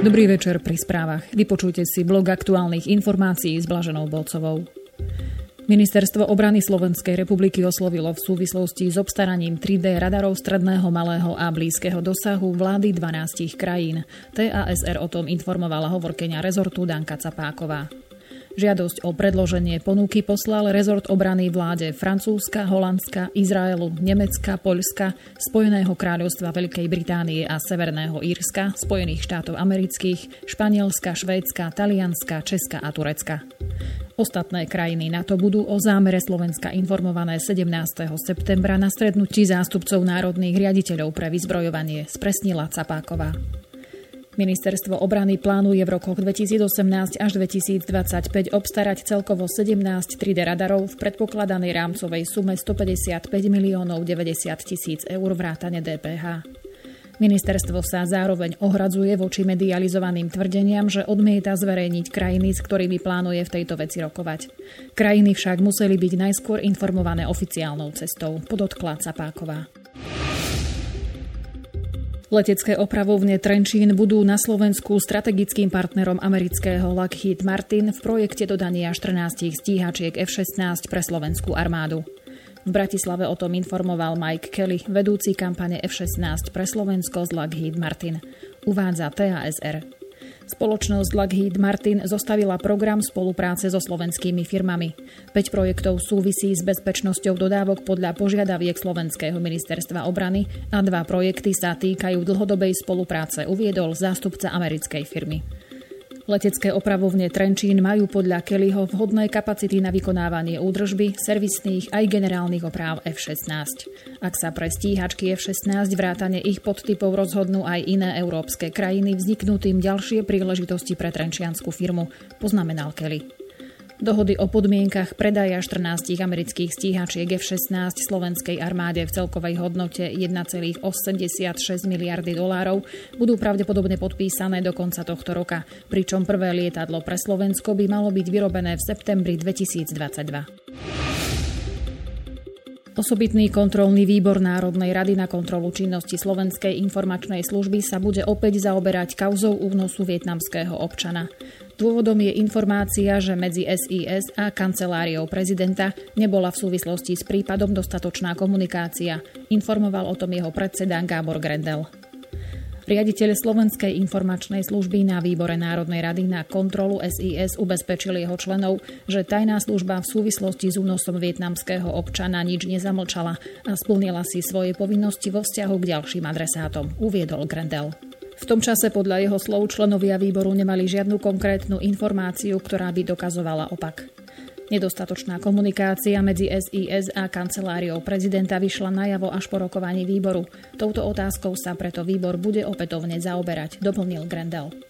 Dobrý večer pri správach. Vypočujte si blog aktuálnych informácií s Blaženou Bolcovou. Ministerstvo obrany Slovenskej republiky oslovilo v súvislosti s obstaraním 3D radarov stredného, malého a blízkeho dosahu vlády 12 krajín. TASR o tom informovala hovorkenia rezortu Danka Capáková. Žiadosť o predloženie ponuky poslal rezort obrany vláde Francúzska, Holandska, Izraelu, Nemecka, Poľska, Spojeného kráľovstva Veľkej Británie a Severného Írska, Spojených štátov amerických, Španielska, Švédska, Talianska, Česka a Turecka. Ostatné krajiny na to budú o zámere Slovenska informované 17. septembra na strednutí zástupcov národných riaditeľov pre vyzbrojovanie, spresnila Capáková. Ministerstvo obrany plánuje v rokoch 2018 až 2025 obstarať celkovo 17 3D radarov v predpokladanej rámcovej sume 155 miliónov 90 tisíc eur vrátane DPH. Ministerstvo sa zároveň ohradzuje voči medializovaným tvrdeniam, že odmieta zverejniť krajiny, s ktorými plánuje v tejto veci rokovať. Krajiny však museli byť najskôr informované oficiálnou cestou, podotkla Capáková. Letecké opravovne Trenčín budú na Slovensku strategickým partnerom amerického Lockheed Martin v projekte dodania 14 stíhačiek F-16 pre slovenskú armádu. V Bratislave o tom informoval Mike Kelly, vedúci kampane F-16 pre Slovensko z Lockheed Martin. Uvádza TASR. Spoločnosť Lockheed Martin zostavila program spolupráce so slovenskými firmami. 5 projektov súvisí s bezpečnosťou dodávok podľa požiadaviek Slovenského ministerstva obrany a dva projekty sa týkajú dlhodobej spolupráce, uviedol zástupca americkej firmy. Letecké opravovne Trenčín majú podľa Kellyho vhodné kapacity na vykonávanie údržby, servisných aj generálnych opráv F-16. Ak sa pre stíhačky F-16 vrátane ich podtypov rozhodnú aj iné európske krajiny, vzniknú tým ďalšie príležitosti pre trenčianskú firmu, poznamenal Kelly. Dohody o podmienkach predaja 14 amerických stíhačiek F-16 slovenskej armáde v celkovej hodnote 1,86 miliardy dolárov budú pravdepodobne podpísané do konca tohto roka, pričom prvé lietadlo pre Slovensko by malo byť vyrobené v septembri 2022. Osobitný kontrolný výbor Národnej rady na kontrolu činnosti Slovenskej informačnej služby sa bude opäť zaoberať kauzou únosu vietnamského občana. Dôvodom je informácia, že medzi SIS a kanceláriou prezidenta nebola v súvislosti s prípadom dostatočná komunikácia. Informoval o tom jeho predseda Gábor Grendel. Riaditeľ Slovenskej informačnej služby na výbore Národnej rady na kontrolu SIS ubezpečil jeho členov, že tajná služba v súvislosti s únosom vietnamského občana nič nezamlčala a splnila si svoje povinnosti vo vzťahu k ďalším adresátom, uviedol Grendel. V tom čase podľa jeho slov členovia výboru nemali žiadnu konkrétnu informáciu, ktorá by dokazovala opak. Nedostatočná komunikácia medzi SIS a kanceláriou prezidenta vyšla najavo až po rokovaní výboru. Touto otázkou sa preto výbor bude opätovne zaoberať, doplnil Grendel.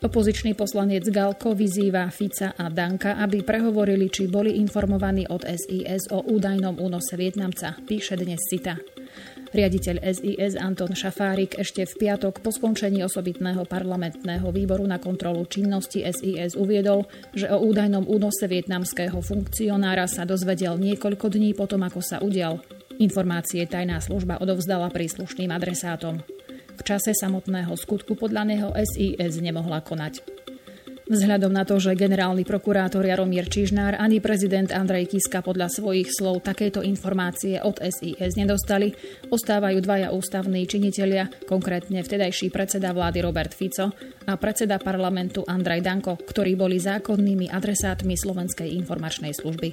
Opozičný poslanec Galko vyzýva Fica a Danka, aby prehovorili, či boli informovaní od SIS o údajnom únose Vietnamca, píše dnes Sita. Riaditeľ SIS Anton Šafárik ešte v piatok po skončení osobitného parlamentného výboru na kontrolu činnosti SIS uviedol, že o údajnom únose vietnamského funkcionára sa dozvedel niekoľko dní potom, ako sa udial. Informácie tajná služba odovzdala príslušným adresátom. V čase samotného skutku podľa neho SIS nemohla konať. Vzhľadom na to, že generálny prokurátor Jaromír Čižnár ani prezident Andrej Kiska podľa svojich slov takéto informácie od SIS nedostali, ostávajú dvaja ústavní činitelia, konkrétne vtedajší predseda vlády Robert Fico a predseda parlamentu Andrej Danko, ktorí boli zákonnými adresátmi Slovenskej informačnej služby.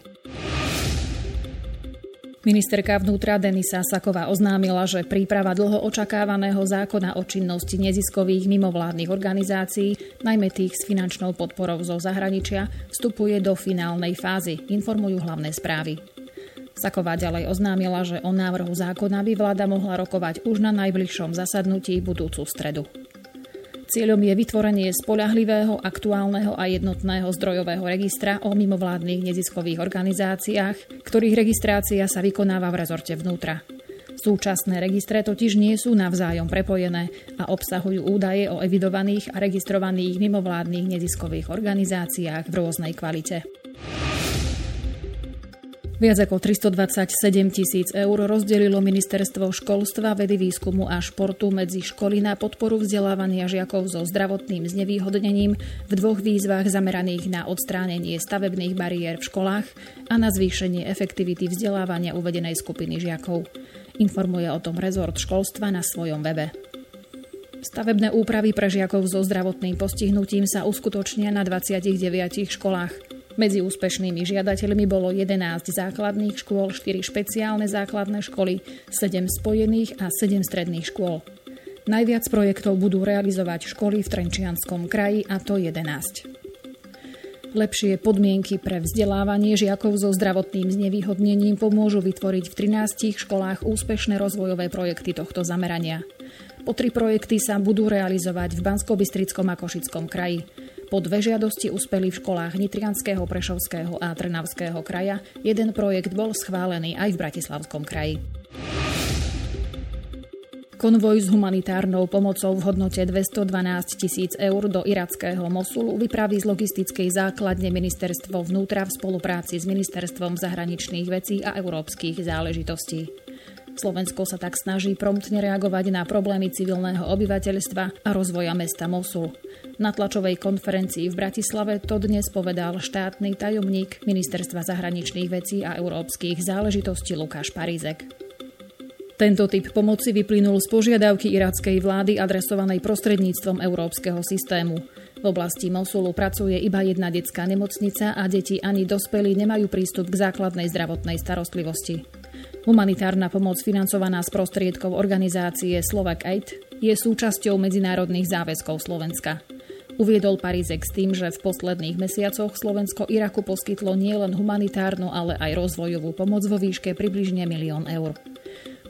Ministerka vnútra Denisa Saková oznámila, že príprava dlho očakávaného zákona o činnosti neziskových mimovládnych organizácií, najmä tých s finančnou podporou zo zahraničia, vstupuje do finálnej fázy, informujú hlavné správy. Saková ďalej oznámila, že o návrhu zákona by vláda mohla rokovať už na najbližšom zasadnutí budúcu stredu. Cieľom je vytvorenie spolahlivého, aktuálneho a jednotného zdrojového registra o mimovládnych neziskových organizáciách, ktorých registrácia sa vykonáva v rezorte vnútra. Súčasné registre totiž nie sú navzájom prepojené a obsahujú údaje o evidovaných a registrovaných mimovládnych neziskových organizáciách v rôznej kvalite. Viac ako 327 tisíc eur rozdelilo Ministerstvo školstva, vedy, výskumu a športu medzi školy na podporu vzdelávania žiakov so zdravotným znevýhodnením v dvoch výzvach zameraných na odstránenie stavebných bariér v školách a na zvýšenie efektivity vzdelávania uvedenej skupiny žiakov. Informuje o tom rezort školstva na svojom webe. Stavebné úpravy pre žiakov so zdravotným postihnutím sa uskutočnia na 29 školách. Medzi úspešnými žiadateľmi bolo 11 základných škôl, 4 špeciálne základné školy, 7 spojených a 7 stredných škôl. Najviac projektov budú realizovať školy v Trenčianskom kraji a to 11 lepšie podmienky pre vzdelávanie žiakov so zdravotným znevýhodnením pomôžu vytvoriť v 13 školách úspešné rozvojové projekty tohto zamerania. Po tri projekty sa budú realizovať v Banskobystrickom a Košickom kraji. Po dve žiadosti uspeli v školách Nitrianského, Prešovského a Trnavského kraja. Jeden projekt bol schválený aj v Bratislavskom kraji. Konvoj s humanitárnou pomocou v hodnote 212 tisíc eur do irackého Mosulu vypraví z logistickej základne ministerstvo vnútra v spolupráci s ministerstvom zahraničných vecí a európskych záležitostí. Slovensko sa tak snaží promptne reagovať na problémy civilného obyvateľstva a rozvoja mesta Mosul. Na tlačovej konferencii v Bratislave to dnes povedal štátny tajomník Ministerstva zahraničných vecí a európskych záležitostí Lukáš Parizek. Tento typ pomoci vyplynul z požiadavky irackej vlády adresovanej prostredníctvom európskeho systému. V oblasti Mosulu pracuje iba jedna detská nemocnica a deti ani dospelí nemajú prístup k základnej zdravotnej starostlivosti. Humanitárna pomoc financovaná z prostriedkov organizácie Slovak Aid je súčasťou medzinárodných záväzkov Slovenska. Uviedol Parizek s tým, že v posledných mesiacoch Slovensko Iraku poskytlo nielen humanitárnu, ale aj rozvojovú pomoc vo výške približne milión eur.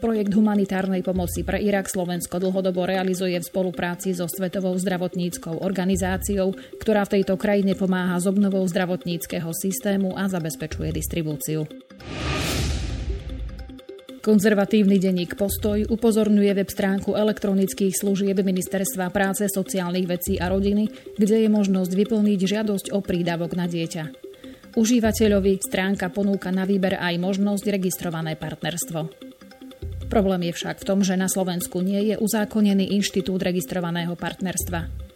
Projekt humanitárnej pomoci pre Irak Slovensko dlhodobo realizuje v spolupráci so Svetovou zdravotníckou organizáciou, ktorá v tejto krajine pomáha s obnovou zdravotníckého systému a zabezpečuje distribúciu. Konzervatívny denník Postoj upozorňuje web stránku elektronických služieb Ministerstva práce, sociálnych vecí a rodiny, kde je možnosť vyplniť žiadosť o prídavok na dieťa. Užívateľovi stránka ponúka na výber aj možnosť registrované partnerstvo. Problém je však v tom, že na Slovensku nie je uzákonený inštitút registrovaného partnerstva.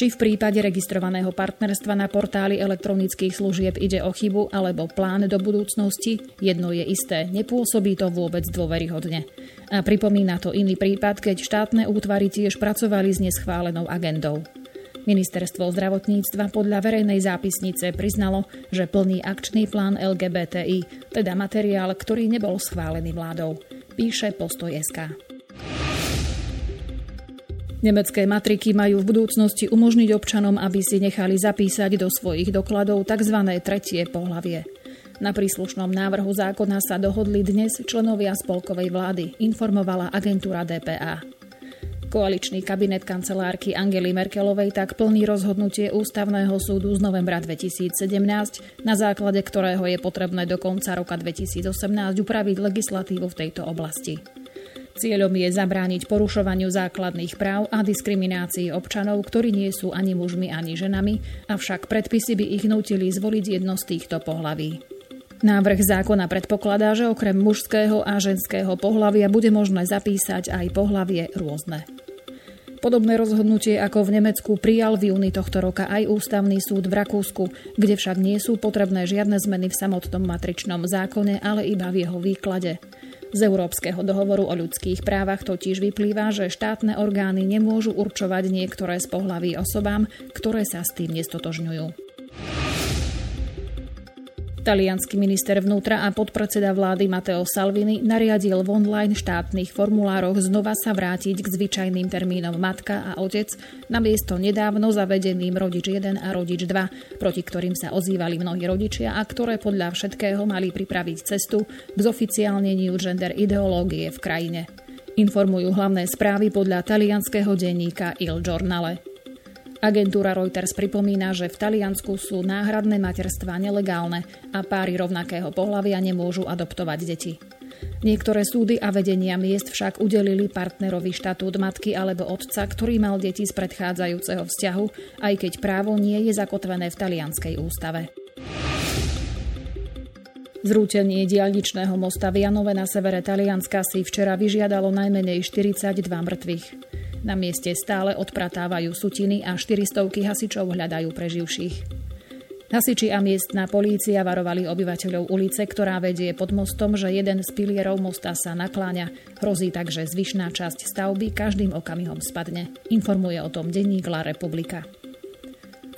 Či v prípade registrovaného partnerstva na portáli elektronických služieb ide o chybu alebo plán do budúcnosti, jedno je isté, nepôsobí to vôbec dôveryhodne. A pripomína to iný prípad, keď štátne útvary tiež pracovali s neschválenou agendou. Ministerstvo zdravotníctva podľa verejnej zápisnice priznalo, že plný akčný plán LGBTI, teda materiál, ktorý nebol schválený vládou. Píše Postoj.sk. Nemecké matriky majú v budúcnosti umožniť občanom, aby si nechali zapísať do svojich dokladov tzv. tretie pohlavie. Na príslušnom návrhu zákona sa dohodli dnes členovia spolkovej vlády, informovala agentúra DPA. Koaličný kabinet kancelárky Angely Merkelovej tak plný rozhodnutie Ústavného súdu z novembra 2017, na základe ktorého je potrebné do konca roka 2018 upraviť legislatívu v tejto oblasti. Cieľom je zabrániť porušovaniu základných práv a diskriminácii občanov, ktorí nie sú ani mužmi, ani ženami, avšak predpisy by ich nutili zvoliť jedno z týchto pohlaví. Návrh zákona predpokladá, že okrem mužského a ženského pohlavia bude možné zapísať aj pohlavie rôzne. Podobné rozhodnutie ako v Nemecku prijal v júni tohto roka aj Ústavný súd v Rakúsku, kde však nie sú potrebné žiadne zmeny v samotnom matričnom zákone, ale iba v jeho výklade. Z Európskeho dohovoru o ľudských právach totiž vyplýva, že štátne orgány nemôžu určovať niektoré z pohlaví osobám, ktoré sa s tým nestotožňujú. Talianský minister vnútra a podpredseda vlády Matteo Salvini nariadil v online štátnych formulároch znova sa vrátiť k zvyčajným termínom matka a otec namiesto nedávno zavedeným rodič 1 a rodič 2, proti ktorým sa ozývali mnohí rodičia a ktoré podľa všetkého mali pripraviť cestu k zoficiálneniu gender ideológie v krajine. Informujú hlavné správy podľa talianského denníka Il Giornale. Agentúra Reuters pripomína, že v Taliansku sú náhradné materstva nelegálne a páry rovnakého pohľavia nemôžu adoptovať deti. Niektoré súdy a vedenia miest však udelili partnerovi štatút matky alebo otca, ktorý mal deti z predchádzajúceho vzťahu, aj keď právo nie je zakotvené v talianskej ústave. Zrútenie diaľničného mosta Vianove na severe Talianska si včera vyžiadalo najmenej 42 mŕtvych. Na mieste stále odpratávajú sutiny a 400 hasičov hľadajú preživších. Hasiči a miestna polícia varovali obyvateľov ulice, ktorá vedie pod mostom, že jeden z pilierov mosta sa nakláňa. Hrozí tak, že zvyšná časť stavby každým okamihom spadne. Informuje o tom denník La Republika.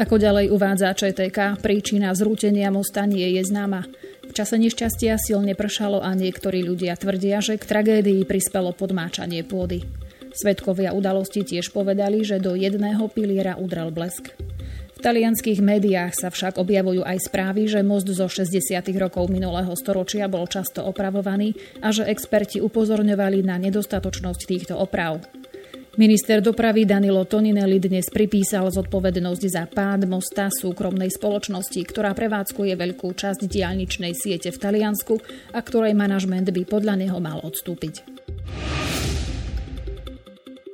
Ako ďalej uvádza ČTK, príčina zrútenia mosta nie je známa. V čase nešťastia silne pršalo a niektorí ľudia tvrdia, že k tragédii prispelo podmáčanie pôdy. Svedkovia udalosti tiež povedali, že do jedného piliera udrel blesk. V talianských médiách sa však objavujú aj správy, že most zo 60. rokov minulého storočia bol často opravovaný a že experti upozorňovali na nedostatočnosť týchto oprav. Minister dopravy Danilo Toninelli dnes pripísal zodpovednosť za pád mosta súkromnej spoločnosti, ktorá prevádzkuje veľkú časť diálničnej siete v Taliansku a ktorej manažment by podľa neho mal odstúpiť.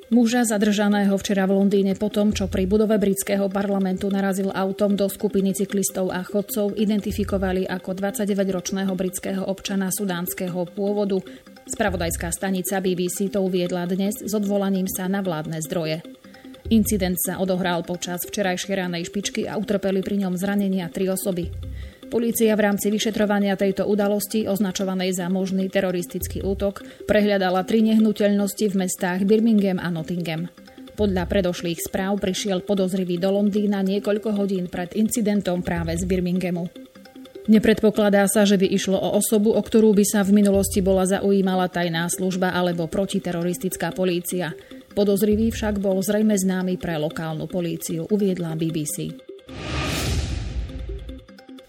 Muža zadržaného včera v Londýne po tom, čo pri budove britského parlamentu narazil autom do skupiny cyklistov a chodcov, identifikovali ako 29-ročného britského občana sudánskeho pôvodu. Spravodajská stanica BBC to uviedla dnes s odvolaním sa na vládne zdroje. Incident sa odohral počas včerajšej ranej špičky a utrpeli pri ňom zranenia tri osoby. Polícia v rámci vyšetrovania tejto udalosti, označovanej za možný teroristický útok, prehľadala tri nehnuteľnosti v mestách Birmingham a Nottingham. Podľa predošlých správ prišiel podozrivý do Londýna niekoľko hodín pred incidentom práve z Birminghamu. Nepredpokladá sa, že by išlo o osobu, o ktorú by sa v minulosti bola zaujímala tajná služba alebo protiteroristická polícia. Podozrivý však bol zrejme známy pre lokálnu políciu, uviedla BBC.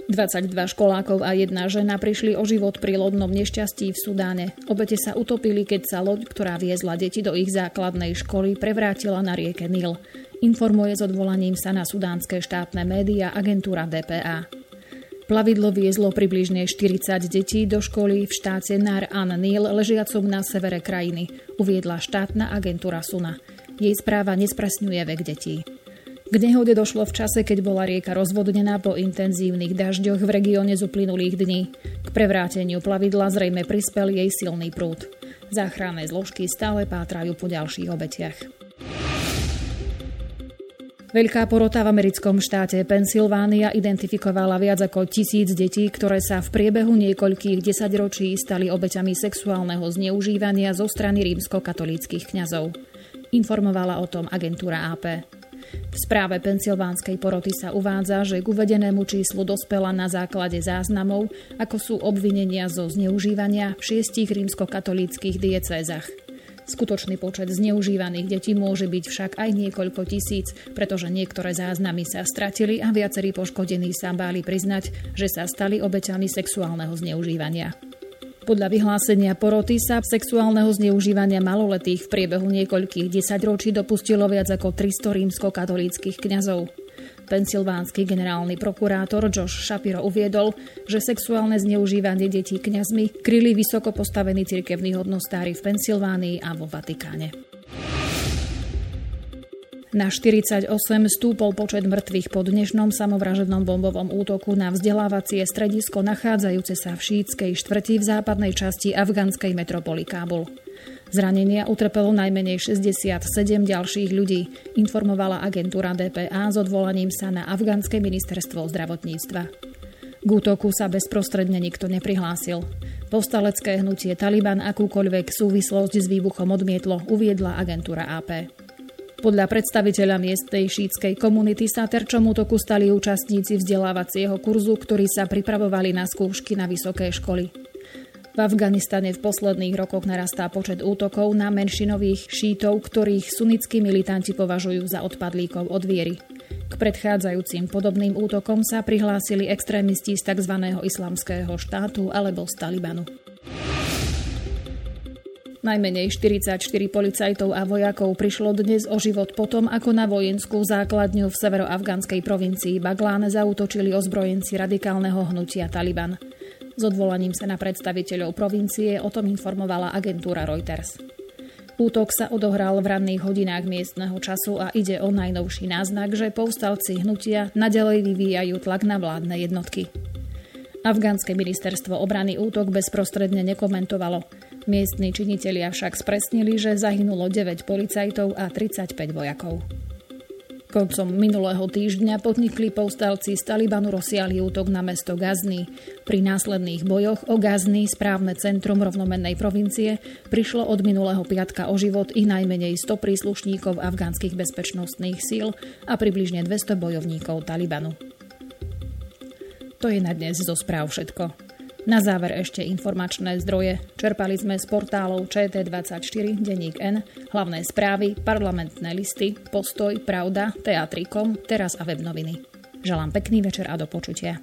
22 školákov a jedna žena prišli o život pri lodnom nešťastí v Sudáne. Obete sa utopili, keď sa loď, ktorá viezla deti do ich základnej školy, prevrátila na rieke Nil. Informuje s odvolaním sa na sudánske štátne médiá agentúra DPA. Plavidlo viezlo približne 40 detí do školy v štáte Nar an Nil, ležiacom na severe krajiny, uviedla štátna agentúra Suna. Jej správa nespresňuje vek detí. K nehode došlo v čase, keď bola rieka rozvodnená po intenzívnych dažďoch v regióne z uplynulých dní. K prevráteniu plavidla zrejme prispel jej silný prúd. Záchranné zložky stále pátrajú po ďalších obetiach. Veľká porota v americkom štáte Pensylvánia identifikovala viac ako tisíc detí, ktoré sa v priebehu niekoľkých desaťročí stali obeťami sexuálneho zneužívania zo strany rímsko-katolíckých kňazov. Informovala o tom agentúra AP. V správe Pensylvánskej poroty sa uvádza, že k uvedenému číslu dospela na základe záznamov, ako sú obvinenia zo zneužívania v šiestich rímsko-katolíckých diecézach. Skutočný počet zneužívaných detí môže byť však aj niekoľko tisíc, pretože niektoré záznamy sa stratili a viacerí poškodení sa báli priznať, že sa stali obeťami sexuálneho zneužívania. Podľa vyhlásenia poroty sa sexuálneho zneužívania maloletých v priebehu niekoľkých desaťročí dopustilo viac ako 300 rímsko-katolíckých kňazov. Pensylvánsky generálny prokurátor Josh Shapiro uviedol, že sexuálne zneužívanie detí kňazmi kryli vysoko postavení cirkevní hodnostári v Pensylvánii a vo Vatikáne. Na 48 stúpol počet mŕtvych po dnešnom samovražednom bombovom útoku na vzdelávacie stredisko nachádzajúce sa v šítskej štvrti v západnej časti afganskej metropoly Kábul. Zranenia utrpelo najmenej 67 ďalších ľudí, informovala agentúra DPA s odvolaním sa na afgánske ministerstvo zdravotníctva. K útoku sa bezprostredne nikto neprihlásil. Povstalecké hnutie Taliban akúkoľvek súvislosť s výbuchom odmietlo, uviedla agentúra AP. Podľa predstaviteľa miestnej šítskej komunity sa terčom útoku stali účastníci vzdelávacieho kurzu, ktorí sa pripravovali na skúšky na vysoké školy. V Afganistane v posledných rokoch narastá počet útokov na menšinových šítov, ktorých sunnickí militanti považujú za odpadlíkov od viery. K predchádzajúcim podobným útokom sa prihlásili extrémisti z tzv. islamského štátu alebo z Talibanu. Najmenej 44 policajtov a vojakov prišlo dnes o život potom, ako na vojenskú základňu v severoafgánskej provincii Baglán zautočili ozbrojenci radikálneho hnutia Taliban. S odvolaním sa na predstaviteľov provincie o tom informovala agentúra Reuters. Útok sa odohral v ranných hodinách miestneho času a ide o najnovší náznak, že povstalci hnutia nadalej vyvíjajú tlak na vládne jednotky. Afgánske ministerstvo obrany útok bezprostredne nekomentovalo. Miestni činitelia však spresnili, že zahynulo 9 policajtov a 35 vojakov. Koncom minulého týždňa podnikli povstalci z Talibanu rozsiahli útok na mesto Gazny. Pri následných bojoch o Gazny, správne centrum rovnomennej provincie, prišlo od minulého piatka o život i najmenej 100 príslušníkov afgánskych bezpečnostných síl a približne 200 bojovníkov Talibanu. To je na dnes zo správ všetko. Na záver ešte informačné zdroje. Čerpali sme z portálov ČT24, Deník N, hlavné správy, parlamentné listy, Postoj, Pravda, Teatrikom, Teraz a web noviny. Želám pekný večer a do počutia.